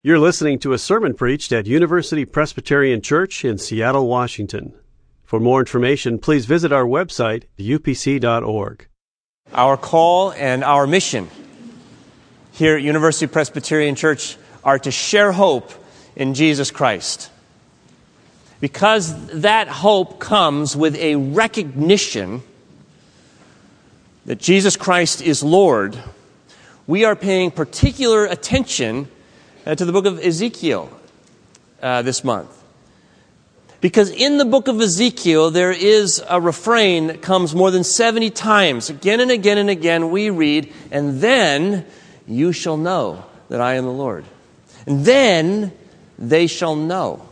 You're listening to a sermon preached at University Presbyterian Church in Seattle, Washington. For more information, please visit our website, upc.org. Our call and our mission here at University Presbyterian Church are to share hope in Jesus Christ. Because that hope comes with a recognition that Jesus Christ is Lord, we are paying particular attention uh, to the book of Ezekiel uh, this month. Because in the book of Ezekiel, there is a refrain that comes more than 70 times. Again and again and again, we read, And then you shall know that I am the Lord. And then they shall know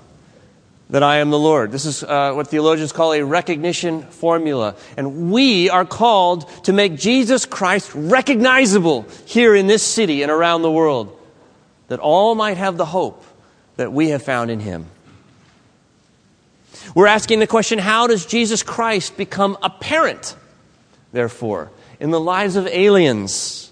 that I am the Lord. This is uh, what theologians call a recognition formula. And we are called to make Jesus Christ recognizable here in this city and around the world that all might have the hope that we have found in him. We're asking the question how does Jesus Christ become apparent, therefore, in the lives of aliens?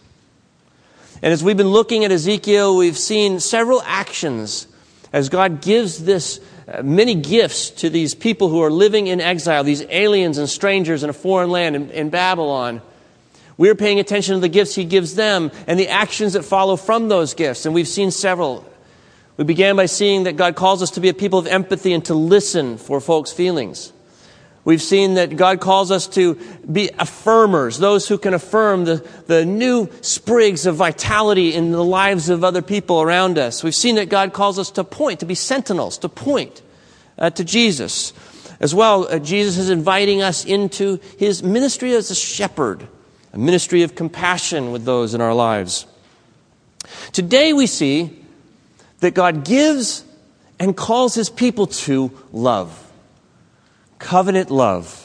And as we've been looking at Ezekiel, we've seen several actions as God gives this uh, many gifts to these people who are living in exile, these aliens and strangers in a foreign land in, in Babylon. We're paying attention to the gifts He gives them and the actions that follow from those gifts. And we've seen several. We began by seeing that God calls us to be a people of empathy and to listen for folks' feelings. We've seen that God calls us to be affirmers, those who can affirm the, the new sprigs of vitality in the lives of other people around us. We've seen that God calls us to point, to be sentinels, to point uh, to Jesus. As well, uh, Jesus is inviting us into his ministry as a shepherd a ministry of compassion with those in our lives. Today we see that God gives and calls his people to love. Covenant love.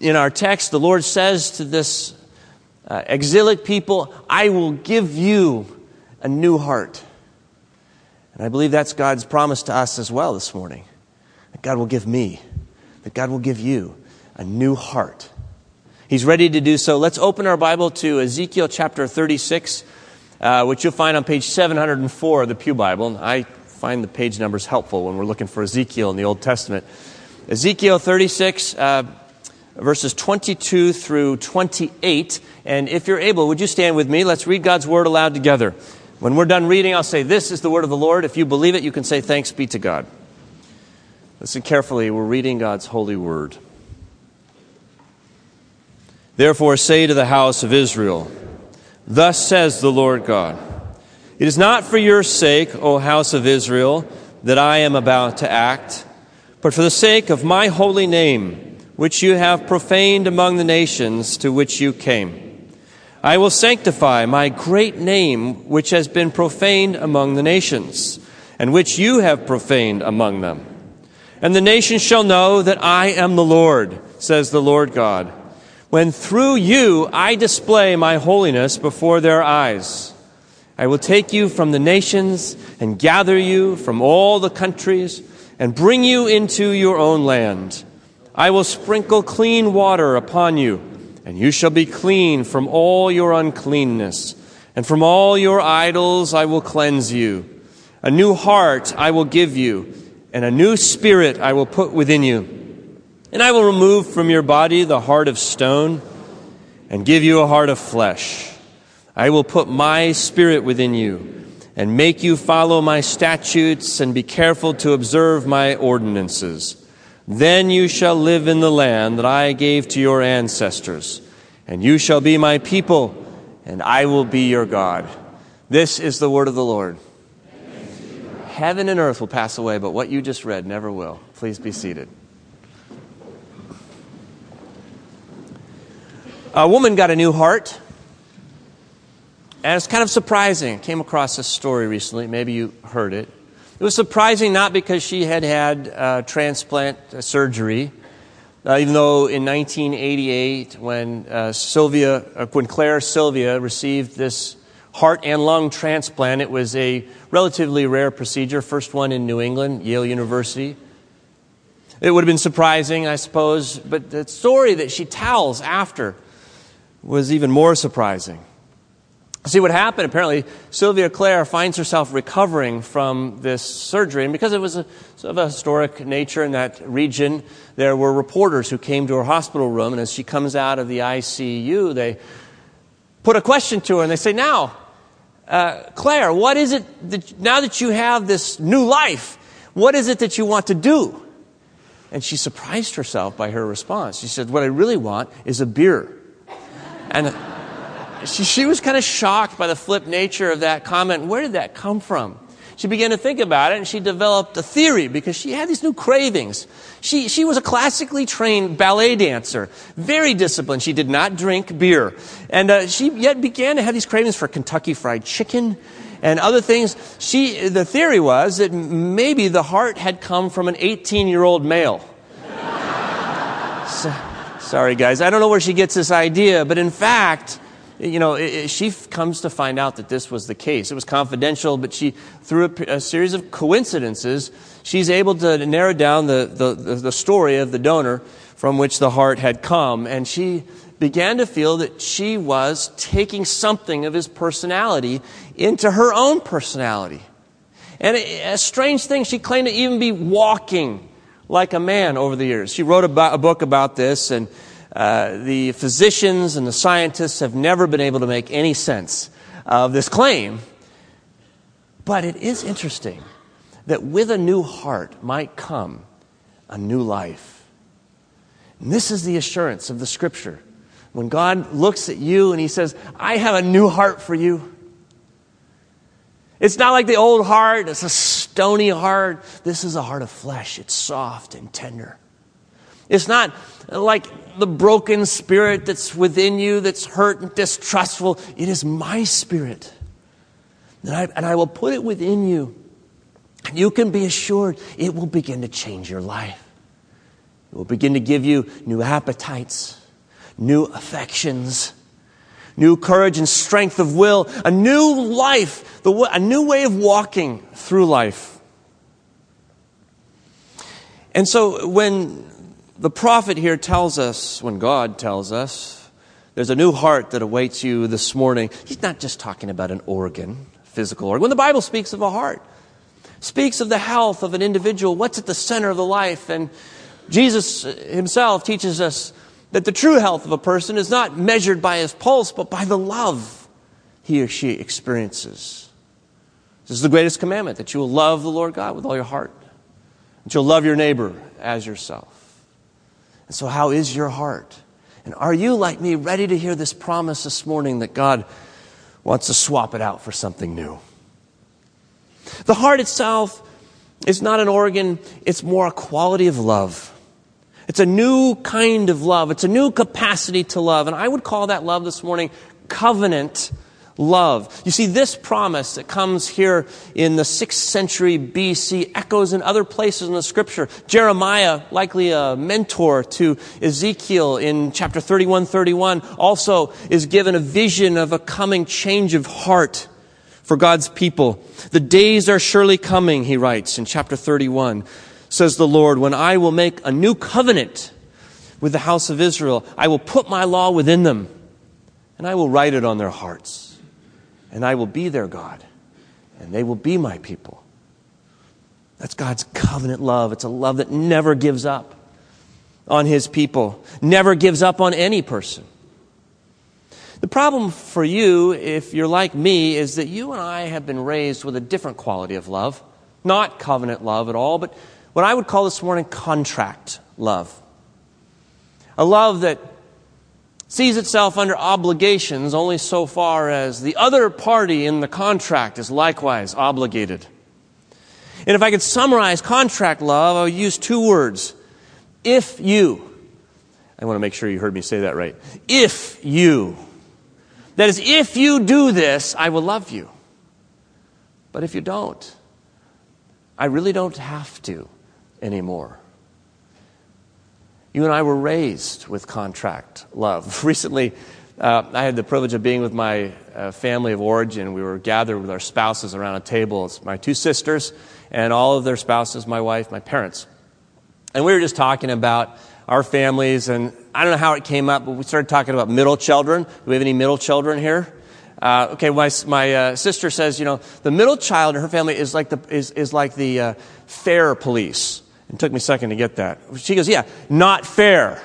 In our text, the Lord says to this uh, exilic people, I will give you a new heart. And I believe that's God's promise to us as well this morning. That God will give me, that God will give you a new heart. He's ready to do so. Let's open our Bible to Ezekiel chapter 36, uh, which you'll find on page 704 of the Pew Bible. I find the page numbers helpful when we're looking for Ezekiel in the Old Testament. Ezekiel 36, uh, verses 22 through 28. And if you're able, would you stand with me? Let's read God's word aloud together. When we're done reading, I'll say, This is the word of the Lord. If you believe it, you can say, Thanks be to God. Listen carefully. We're reading God's holy word. Therefore, say to the house of Israel, Thus says the Lord God It is not for your sake, O house of Israel, that I am about to act, but for the sake of my holy name, which you have profaned among the nations to which you came. I will sanctify my great name, which has been profaned among the nations, and which you have profaned among them. And the nations shall know that I am the Lord, says the Lord God when through you I display my holiness before their eyes. I will take you from the nations and gather you from all the countries and bring you into your own land. I will sprinkle clean water upon you, and you shall be clean from all your uncleanness, and from all your idols I will cleanse you. A new heart I will give you, and a new spirit I will put within you. And I will remove from your body the heart of stone and give you a heart of flesh. I will put my spirit within you and make you follow my statutes and be careful to observe my ordinances. Then you shall live in the land that I gave to your ancestors, and you shall be my people, and I will be your God. This is the word of the Lord. Heaven and earth will pass away, but what you just read never will. Please be seated. A woman got a new heart. And it's kind of surprising. I came across this story recently. Maybe you heard it. It was surprising not because she had had uh, transplant uh, surgery, uh, even though in 1988, when uh, Sylvia, uh, when Claire Sylvia received this heart and lung transplant, it was a relatively rare procedure, first one in New England, Yale University. It would have been surprising, I suppose, but the story that she tells after was even more surprising. See what happened? Apparently, Sylvia Claire finds herself recovering from this surgery. And because it was a, sort of a historic nature in that region, there were reporters who came to her hospital room. And as she comes out of the ICU, they put a question to her and they say, Now, uh, Claire, what is it that, now that you have this new life, what is it that you want to do? And she surprised herself by her response. She said, What I really want is a beer. And she, she was kind of shocked by the flip nature of that comment. Where did that come from? She began to think about it and she developed a theory because she had these new cravings. She, she was a classically trained ballet dancer, very disciplined. She did not drink beer. And uh, she yet began to have these cravings for Kentucky Fried Chicken and other things. She, the theory was that maybe the heart had come from an 18 year old male. so, sorry, guys. I don't know where she gets this idea, but in fact, you know, it, it, she comes to find out that this was the case. It was confidential, but she, through a, a series of coincidences, she's able to narrow down the, the, the story of the donor from which the heart had come. And she began to feel that she was taking something of his personality into her own personality. And a strange thing, she claimed to even be walking like a man over the years. She wrote a, a book about this, and uh, the physicians and the scientists have never been able to make any sense of this claim. But it is interesting that with a new heart might come a new life. And this is the assurance of the scripture. When God looks at you and He says, I have a new heart for you. It's not like the old heart, it's a stony heart. This is a heart of flesh. It's soft and tender. It's not like the broken spirit that's within you that's hurt and distrustful. It is my spirit. And I, and I will put it within you. And you can be assured it will begin to change your life. It will begin to give you new appetites, new affections, new courage and strength of will, a new life, a new way of walking through life. And so when the prophet here tells us, when God tells us, there's a new heart that awaits you this morning. He's not just talking about an organ, physical organ. When the Bible speaks of a heart, speaks of the health of an individual, what's at the center of the life. And Jesus himself teaches us that the true health of a person is not measured by his pulse, but by the love he or she experiences. This is the greatest commandment that you will love the Lord God with all your heart, that you'll love your neighbor as yourself. And so, how is your heart? And are you, like me, ready to hear this promise this morning that God wants to swap it out for something new? The heart itself is not an organ, it's more a quality of love. It's a new kind of love. It's a new capacity to love. And I would call that love this morning covenant love. You see, this promise that comes here in the 6th century BC echoes in other places in the scripture. Jeremiah, likely a mentor to Ezekiel in chapter 31 31, also is given a vision of a coming change of heart for God's people. The days are surely coming, he writes in chapter 31, says the Lord, when I will make a new covenant with the house of Israel. I will put my law within them, and I will write it on their hearts and I will be their God, and they will be my people. That's God's covenant love. It's a love that never gives up on his people, never gives up on any person. The problem for you, if you're like me, is that you and I have been raised with a different quality of love. Not covenant love at all, but what I would call this morning contract love. A love that sees itself under obligations only so far as the other party in the contract is likewise obligated. And if I could summarize contract love, I would use two words. If you. I want to make sure you heard me say that right. If you. That is, if you do this, I will love you. But if you don't, I really don't have to anymore. You and I were raised with contract love. Recently, uh, I had the privilege of being with my uh, family of origin. We were gathered with our spouses around a table. It's my two sisters and all of their spouses, my wife, my parents. And we were just talking about our families, and I don't know how it came up, but we started talking about middle children. Do we have any middle children here? Uh, okay, my, my uh, sister says, you know, the middle child in her family is like the, is, is like the uh, fair police. It took me a second to get that. She goes, yeah, not fair.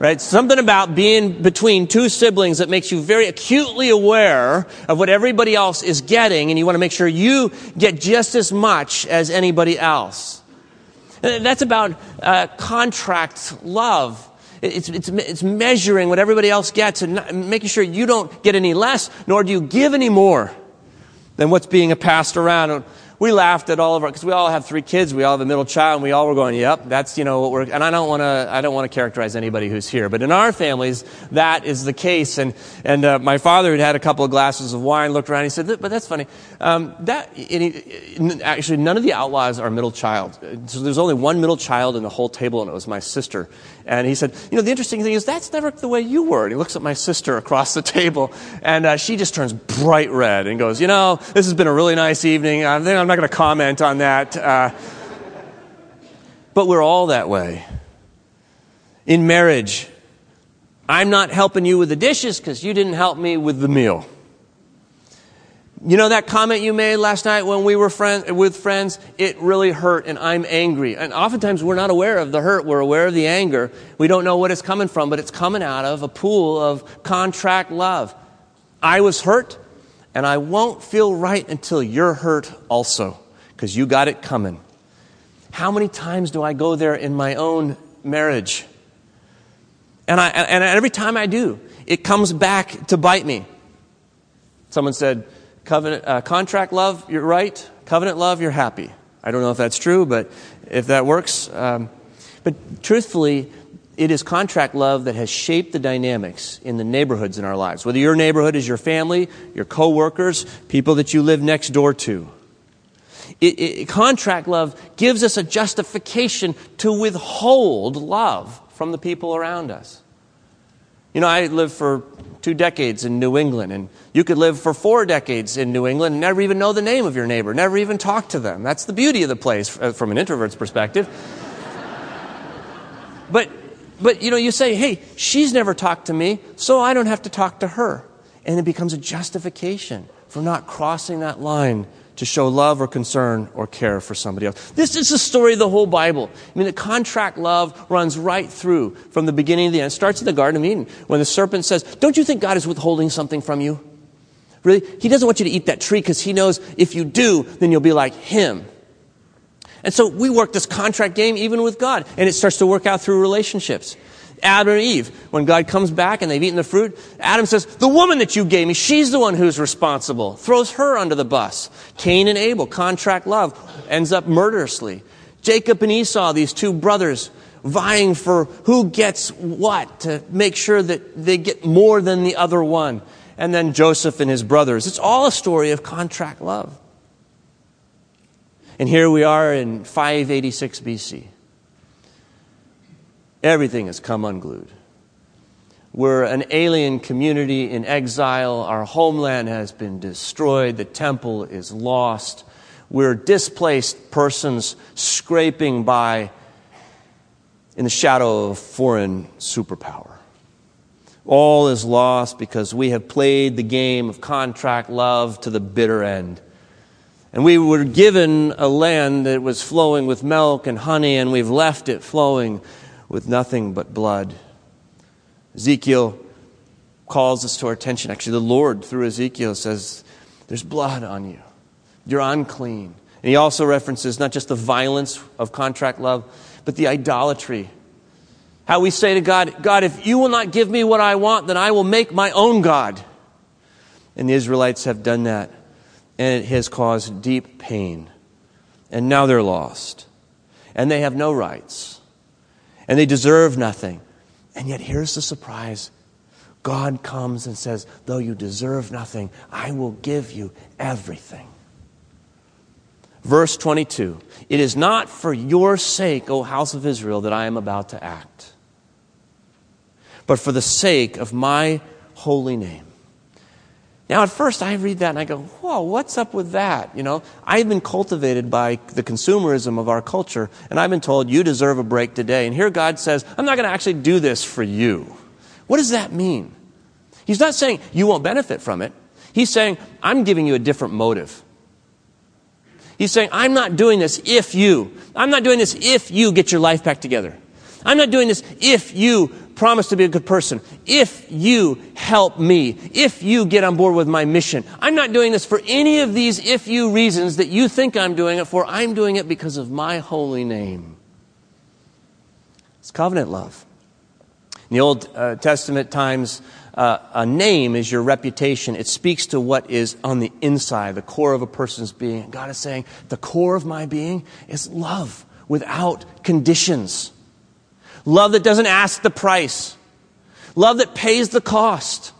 Right? Something about being between two siblings that makes you very acutely aware of what everybody else is getting, and you want to make sure you get just as much as anybody else. That's about uh, contract love. It's, it's, it's measuring what everybody else gets and making sure you don't get any less, nor do you give any more than what's being passed around we laughed at all of our because we all have three kids. We all have a middle child and we all were going yep that's you know what we're and i don't want to i don't want to characterize anybody who's here but in our families that is the case. And and uh, my father had had a couple of glasses of wine looked around he said but that's funny. Um, that he, actually none of the outlaws are middle child. So there's only one middle child in the whole table and it was my sister. And he said you know the interesting thing is that's never the way you were. And he looks at my sister across the table and uh, she just turns bright red and goes you know this has been a really nice evening. I think i'm I'm not going to comment on that. Uh, but we're all that way. In marriage, I'm not helping you with the dishes because you didn't help me with the meal. You know that comment you made last night when we were friend, with friends? It really hurt, and I'm angry. And oftentimes we're not aware of the hurt, we're aware of the anger. We don't know what it's coming from, but it's coming out of a pool of contract love. I was hurt, and I won't feel right until you're hurt also, because you got it coming. How many times do I go there in my own marriage? And, I, and every time I do, it comes back to bite me. Someone said, covenant, uh, contract love, you're right. Covenant love, you're happy. I don't know if that's true, but if that works. Um, but truthfully, it is contract love that has shaped the dynamics in the neighborhoods in our lives. Whether your neighborhood is your family, your coworkers, people that you live next door to. It, it, contract love gives us a justification to withhold love from the people around us. You know, I lived for two decades in New England, and you could live for four decades in New England and never even know the name of your neighbor, never even talk to them. That's the beauty of the place uh, from an introvert's perspective. but but you know, you say, hey, she's never talked to me, so I don't have to talk to her. And it becomes a justification for not crossing that line to show love or concern or care for somebody else. This is the story of the whole Bible. I mean, the contract love runs right through from the beginning to the end. It starts in the Garden of Eden when the serpent says, Don't you think God is withholding something from you? Really? He doesn't want you to eat that tree because he knows if you do, then you'll be like him. And so we work this contract game even with God, and it starts to work out through relationships. Adam and Eve, when God comes back and they've eaten the fruit, Adam says, The woman that you gave me, she's the one who's responsible. Throws her under the bus. Cain and Abel, contract love, ends up murderously. Jacob and Esau, these two brothers, vying for who gets what to make sure that they get more than the other one. And then Joseph and his brothers. It's all a story of contract love. And here we are in 586 BC. Everything has come unglued. We're an alien community in exile. Our homeland has been destroyed. The temple is lost. We're displaced persons scraping by in the shadow of foreign superpower. All is lost because we have played the game of contract love to the bitter end. And we were given a land that was flowing with milk and honey, and we've left it flowing with nothing but blood. Ezekiel calls us to our attention. Actually, the Lord, through Ezekiel, says, There's blood on you. You're unclean. And he also references not just the violence of contract love, but the idolatry. How we say to God, God, if you will not give me what I want, then I will make my own God. And the Israelites have done that and it has caused deep pain. And now they're lost. And they have no rights. And they deserve nothing. And yet, here's the surprise God comes and says, Though you deserve nothing, I will give you everything. Verse 22 It is not for your sake, O house of Israel, that I am about to act, but for the sake of my holy name now, at first, I read that and I go, whoa, what's up with that? You know, I've been cultivated by the consumerism of our culture, and I've been told, you deserve a break today. And here God says, I'm not going to actually do this for you. What does that mean? He's not saying you won't benefit from it. He's saying, I'm giving you a different motive. He's saying, I'm not doing this if you. I'm not doing this if you get your life back together. I'm not doing this if you promise to be a good person, if you help me, if you get on board with my mission. I'm not doing this for any of these if you reasons that you think I'm doing it for. I'm doing it because of my holy name. It's covenant love. In the Old uh, Testament times, uh, a name is your reputation. It speaks to what is on the inside, the core of a person's being. God is saying, the core of my being is love without conditions. Love that doesn't ask the price. Love that pays the cost.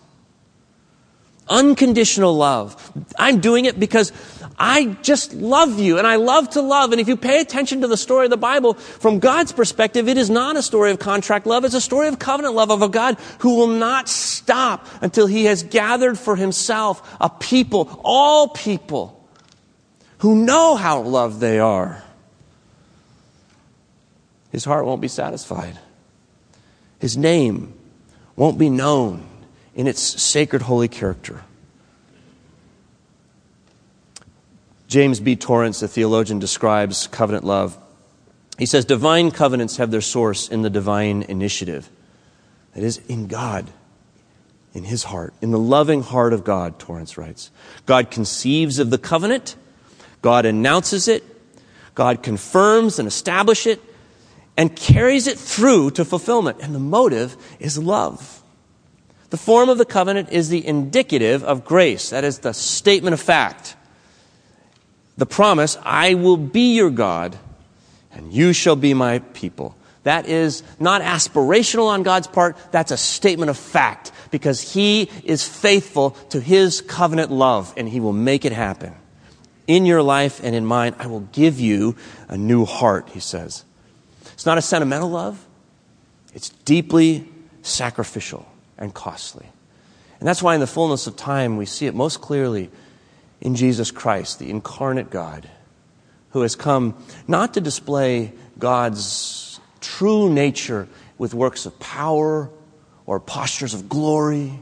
Unconditional love. I'm doing it because I just love you and I love to love. And if you pay attention to the story of the Bible, from God's perspective, it is not a story of contract love. It's a story of covenant love of a God who will not stop until he has gathered for himself a people, all people, who know how loved they are. His heart won't be satisfied. His name won't be known in its sacred holy character. James B. Torrance, the theologian, describes covenant love. He says, Divine covenants have their source in the divine initiative. That is, in God, in His heart, in the loving heart of God, Torrance writes. God conceives of the covenant, God announces it, God confirms and establishes it, and carries it through to fulfillment. And the motive is love. The form of the covenant is the indicative of grace. That is the statement of fact the promise, I will be your God and you shall be my people. That is not aspirational on God's part, that's a statement of fact because He is faithful to His covenant love and He will make it happen. In your life and in mine, I will give you a new heart, He says. It's not a sentimental love, it's deeply sacrificial and costly. And that's why, in the fullness of time, we see it most clearly in Jesus Christ, the incarnate God, who has come not to display God's true nature with works of power or postures of glory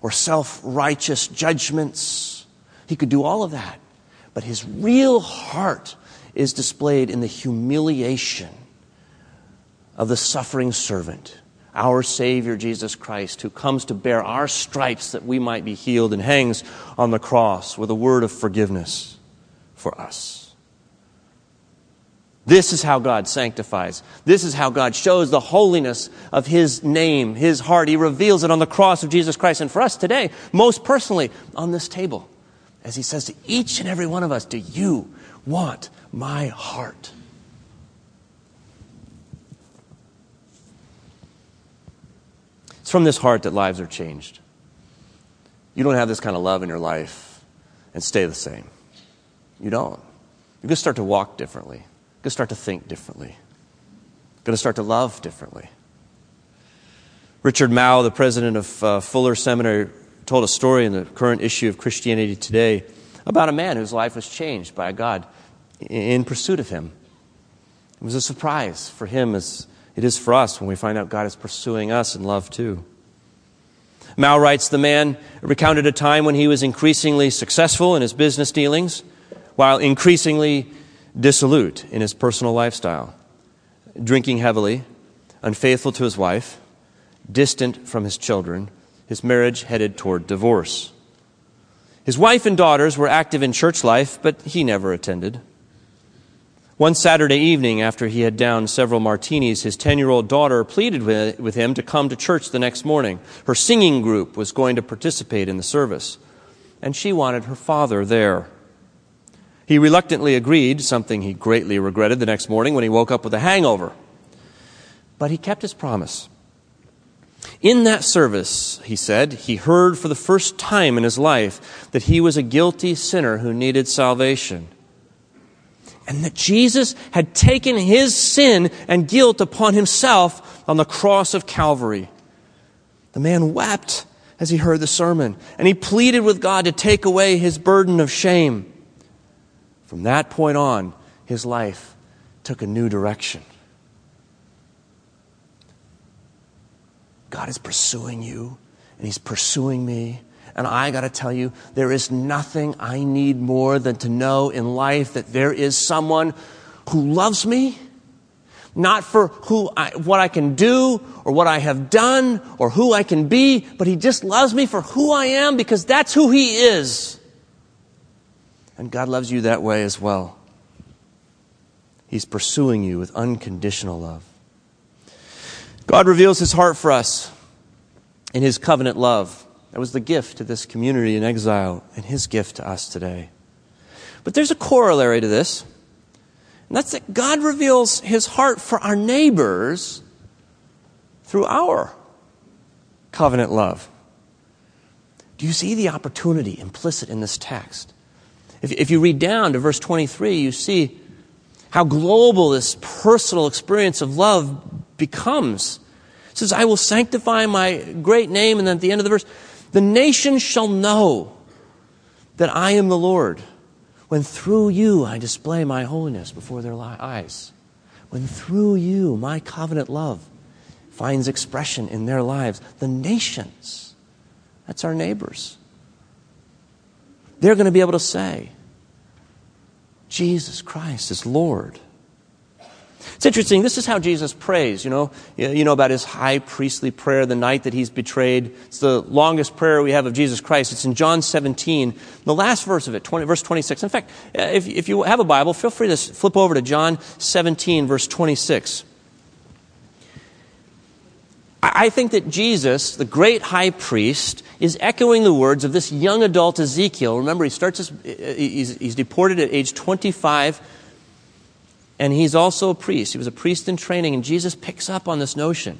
or self righteous judgments. He could do all of that. But his real heart is displayed in the humiliation of the suffering servant our Savior Jesus Christ, who comes to bear our stripes that we might be healed and hangs on the cross with a word of forgiveness for us. This is how God sanctifies. This is how God shows the holiness of His name, His heart. He reveals it on the cross of Jesus Christ. And for us today, most personally, on this table, as He says to each and every one of us, Do you want my heart? From this heart that lives are changed. You don't have this kind of love in your life and stay the same. You don't. You're going to start to walk differently. You're going to start to think differently. You're going to start to love differently. Richard Mouw, the president of uh, Fuller Seminary, told a story in the current issue of Christianity Today about a man whose life was changed by God in pursuit of him. It was a surprise for him as it is for us when we find out God is pursuing us in love too. Mouw writes The man recounted a time when he was increasingly successful in his business dealings, while increasingly dissolute in his personal lifestyle, drinking heavily, unfaithful to his wife, distant from his children, his marriage headed toward divorce. His wife and daughters were active in church life, but he never attended. One Saturday evening, after he had downed several martinis, his 10 year old daughter pleaded with him to come to church the next morning. Her singing group was going to participate in the service, and she wanted her father there. He reluctantly agreed, something he greatly regretted the next morning when he woke up with a hangover. But he kept his promise. In that service, he said, he heard for the first time in his life that he was a guilty sinner who needed salvation and that Jesus had taken his sin and guilt upon himself on the cross of Calvary. The man wept as he heard the sermon, and he pleaded with God to take away his burden of shame. From that point on, his life took a new direction. God is pursuing you, and he's pursuing me, And I got to tell you, there is nothing I need more than to know in life that there is someone who loves me, not for who I, what I can do or what I have done or who I can be, but He just loves me for who I am because that's who He is. And God loves you that way as well. He's pursuing you with unconditional love. God reveals His heart for us in His covenant love. That was the gift to this community in exile and His gift to us today. But there's a corollary to this. And that's that God reveals his heart for our neighbors through our covenant love. Do you see the opportunity implicit in this text? If, if you read down to verse 23, you see how global this personal experience of love becomes. It says, I will sanctify my great name, and then at the end of the verse, the nations shall know that I am the Lord when through you I display my holiness before their eyes, when through you my covenant love finds expression in their lives, the nations, that's our neighbors, they're going to be able to say, Jesus Christ is Lord. It's interesting. This is how Jesus prays. You know, you know about his high priestly prayer the night that he's betrayed. It's the longest prayer we have of Jesus Christ. It's in John 17, the last verse of it, 20, verse 26. In fact, uh, if, if you have a Bible, feel free to flip over to John 17, verse 26. I think that Jesus, the great high priest, is echoing the words of this young adult Ezekiel. Remember, he starts his, he's, he's deported at age 25 and he's also a priest. He was a priest in training, and Jesus picks up on this notion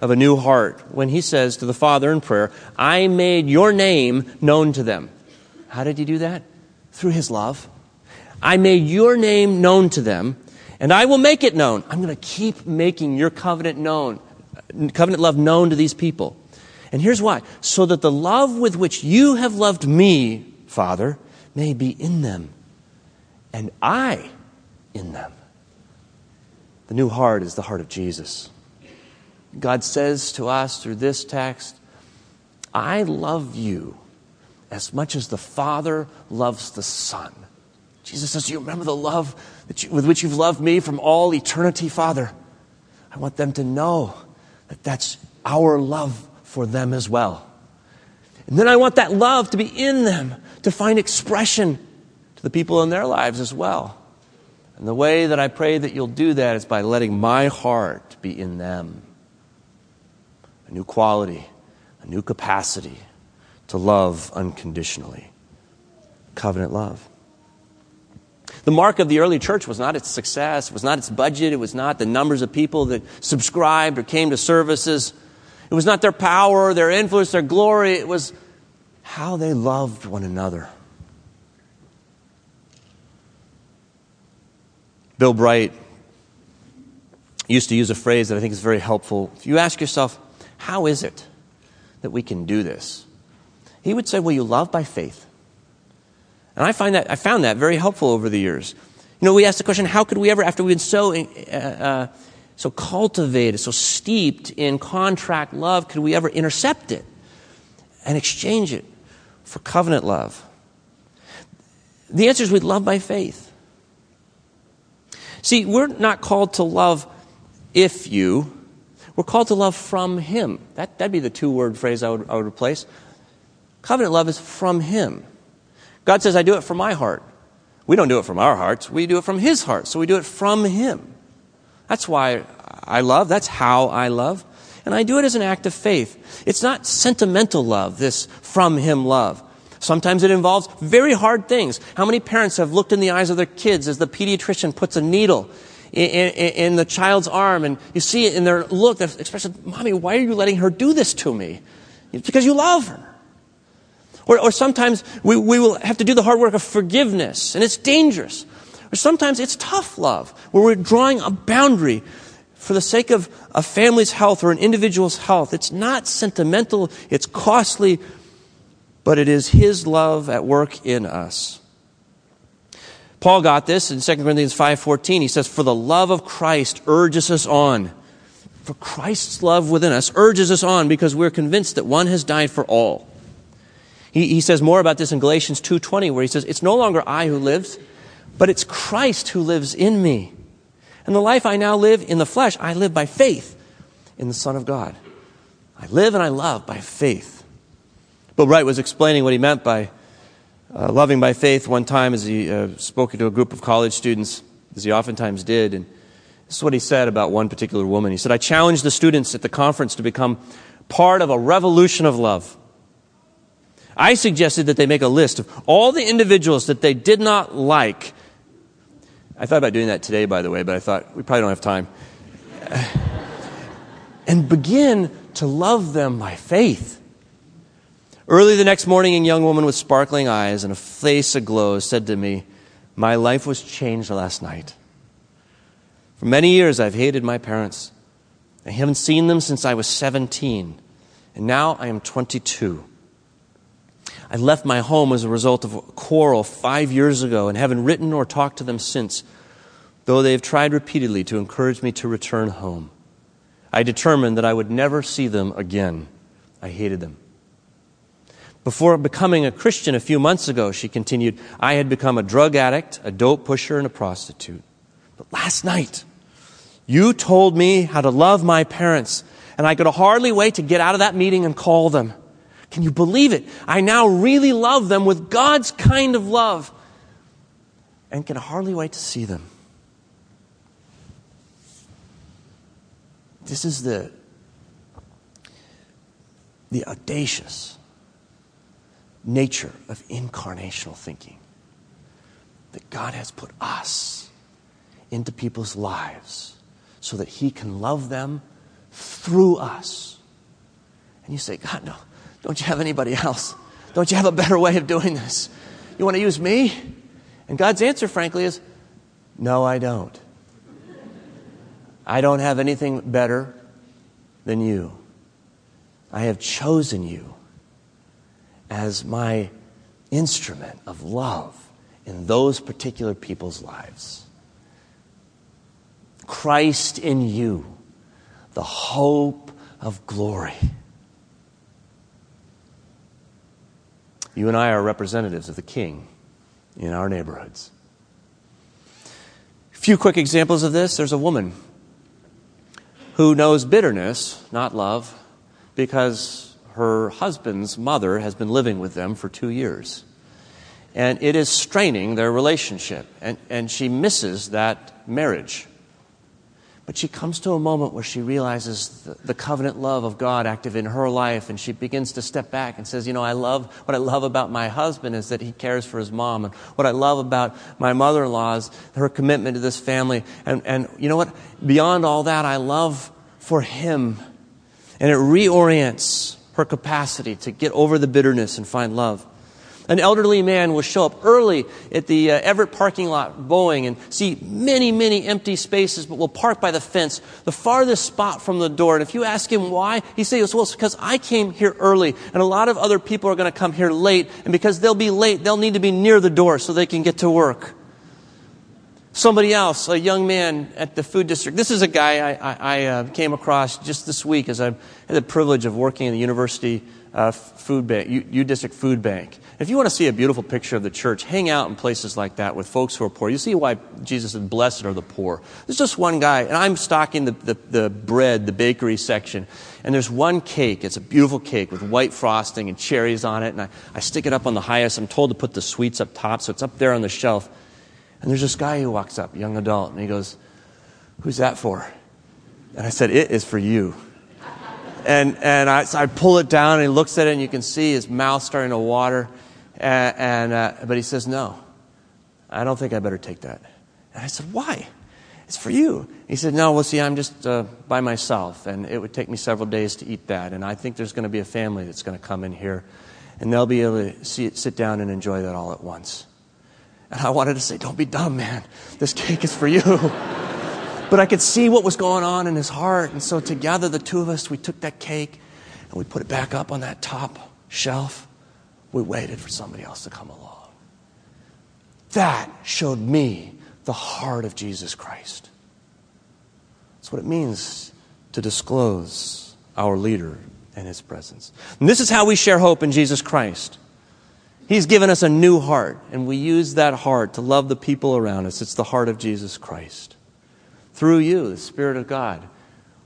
of a new heart when he says to the Father in prayer, I made your name known to them. How did he do that? Through his love. I made your name known to them, and I will make it known. I'm going to keep making your covenant known, covenant love known to these people. And here's why so that the love with which you have loved me, Father, may be in them, and I in them. The new heart is the heart of Jesus. God says to us through this text, I love you as much as the Father loves the Son. Jesus says, You remember the love you, with which you've loved me from all eternity, Father? I want them to know that that's our love for them as well. And then I want that love to be in them, to find expression to the people in their lives as well. And the way that I pray that you'll do that is by letting my heart be in them. A new quality, a new capacity to love unconditionally. Covenant love. The mark of the early church was not its success, it was not its budget, it was not the numbers of people that subscribed or came to services. It was not their power, their influence, their glory. It was how they loved one another. Bill Bright used to use a phrase that I think is very helpful. If you ask yourself, how is it that we can do this? He would say, well, you love by faith. And I, find that, I found that very helpful over the years. You know, we asked the question, how could we ever, after we've been so, uh, uh, so cultivated, so steeped in contract love, could we ever intercept it and exchange it for covenant love? The answer is we love by faith. See, we're not called to love if you, we're called to love from Him. That, that'd be the two word phrase I would, I would replace. Covenant love is from Him. God says, I do it from my heart. We don't do it from our hearts, we do it from His heart. So we do it from Him. That's why I love, that's how I love. And I do it as an act of faith. It's not sentimental love, this from Him love. Sometimes it involves very hard things. How many parents have looked in the eyes of their kids as the pediatrician puts a needle in, in, in the child's arm and you see it in their look, their expression, Mommy, why are you letting her do this to me? It's because you love her. Or, or sometimes we, we will have to do the hard work of forgiveness, and it's dangerous. Or sometimes it's tough love, where we're drawing a boundary for the sake of a family's health or an individual's health. It's not sentimental, it's costly, but it is His love at work in us. Paul got this in 2 Corinthians 5:14. He says, "For the love of Christ urges us on." For Christ's love within us urges us on because we're convinced that one has died for all. He, he says more about this in Galatians 2.20 where he says, It's no longer I who lives, but it's Christ who lives in me. And the life I now live in the flesh, I live by faith in the Son of God. I live and I love by faith. Bill Bright was explaining what he meant by uh, loving by faith one time as he uh, spoke to a group of college students, as he oftentimes did. And this is what he said about one particular woman. He said, I challenged the students at the conference to become part of a revolution of love. I suggested that they make a list of all the individuals that they did not like. I thought about doing that today, by the way, but I thought we probably don't have time. and begin to love them by faith. Early the next morning, a young woman with sparkling eyes and a face aglow said to me, My life was changed last night. For many years, I've hated my parents. I haven't seen them since I was 17, and now I am 22. I left my home as a result of a quarrel five years ago and haven't written or talked to them since, though they have tried repeatedly to encourage me to return home. I determined that I would never see them again. I hated them. Before becoming a Christian a few months ago, she continued, I had become a drug addict, a dope pusher, and a prostitute. But last night, you told me how to love my parents, and I could hardly wait to get out of that meeting and call them. Can you believe it? I now really love them with God's kind of love and can hardly wait to see them. This is the, the audacious nature of incarnational thinking that God has put us into people's lives so that He can love them through us. And you say, God, no, don't you have anybody else? Don't you have a better way of doing this? You want to use me? And God's answer, frankly, is no, I don't. I don't have anything better than you. I have chosen you as my instrument of love in those particular people's lives. Christ in you, the hope of glory. You and I are representatives of the King in our neighborhoods. A few quick examples of this. There's a woman who knows bitterness, not love, because her husband's mother has been living with them for two years. And it is straining their relationship, and, and she misses that marriage. But she comes to a moment where she realizes the, the, covenant love of God active in her life, and she begins to step back and says, You know, I love what I love about my husband is that he cares for his mom. And what I love about my mother in law is her commitment to this family. And, and you know what? Beyond all that, I love for him. And it reorients her capacity to get over the bitterness and find love. An elderly man will show up early at the uh, Everett parking lot, Boeing, and see many, many empty spaces, but will park by the fence, the farthest spot from the door. And if you ask him why, he says, well, it's because I came here early, and a lot of other people are going to come here late, and because they'll be late, they'll need to be near the door so they can get to work. Somebody else, a young man at the food district. This is a guy I, I, I uh, came across just this week as I had the privilege of working in the university uh, food bank, U, U District Food Bank. If you want to see a beautiful picture of the church, hang out in places like that with folks who are poor. You see why Jesus said, Blessed are the poor. There's just one guy, and I'm stocking the, the, the, bread, the bakery section, and there's one cake. It's a beautiful cake with white frosting and cherries on it, and I, I stick it up on the highest. I'm told to put the sweets up top, so it's up there on the shelf. And there's this guy who walks up, young adult, and he goes, Who's that for? And I said, It is for you. And, and I, so I pull it down, and he looks at it, and you can see his mouth starting to water. And, and uh, but he says, No, I don't think I better take that. And I said, Why? It's for you. He said, No, well, see, I'm just uh, by myself, and it would take me several days to eat that. And I think there's going to be a family that's going to come in here, and they'll be able to see it, sit down and enjoy that all at once. And I wanted to say, Don't be dumb, man. This cake is for you. but I could see what was going on in his heart. And so together, the two of us, we took that cake and we put it back up on that top shelf we waited for somebody else to come along. That showed me the heart of Jesus Christ. That's what it means to disclose our leader and his presence. And this is how we share hope in Jesus Christ He's given us a new heart, and we use that heart to love the people around us. It's the heart of Jesus Christ. Through you, the Spirit of God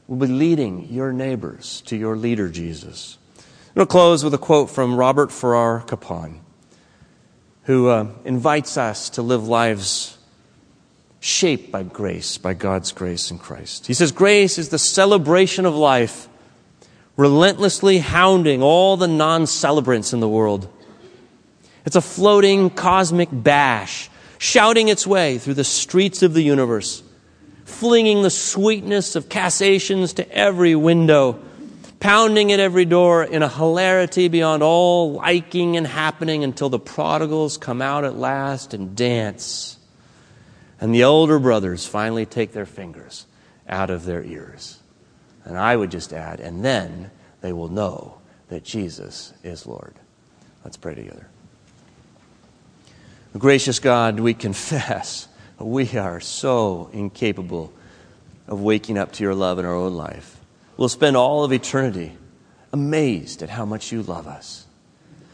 will be leading your neighbors to your leader, Jesus. I'm going to close with a quote from Robert Farrar Capon, who uh, invites us to live lives shaped by grace, by God's grace in Christ. He says, Grace is the celebration of life, relentlessly hounding all the non celebrants in the world. It's a floating cosmic bash, shouting its way through the streets of the universe, flinging the sweetness of cassations to every window, pounding at every door in a hilarity beyond all liking and happening until the prodigals come out at last and dance. And the older brothers finally take their fingers out of their ears. And I would just add, and then they will know that Jesus is Lord. Let's pray together. Gracious God, we confess we are so incapable of waking up to your love in our own life. We'll spend all of eternity amazed at how much you love us.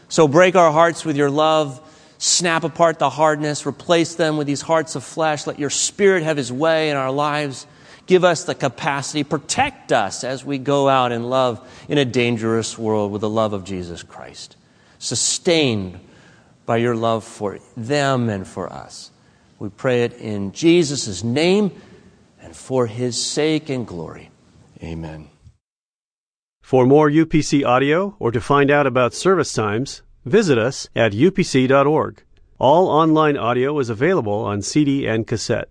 So break our hearts with your love, snap apart the hardness, replace them with these hearts of flesh. Let your spirit have his way in our lives. Give us the capacity, protect us as we go out in love in a dangerous world with the love of Jesus Christ. Sustained by your love for them and for us. We pray it in Jesus' name and for his sake and glory. Amen. For more UPC audio or to find out about service times, visit us at upc.org. All online audio is available on CD and cassette.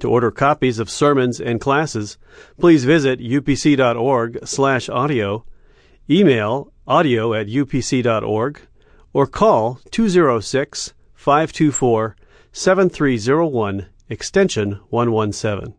To order copies of sermons and classes, please visit upc.org/audio, email audio at upc.org, or call 206 524 7301 extension 117.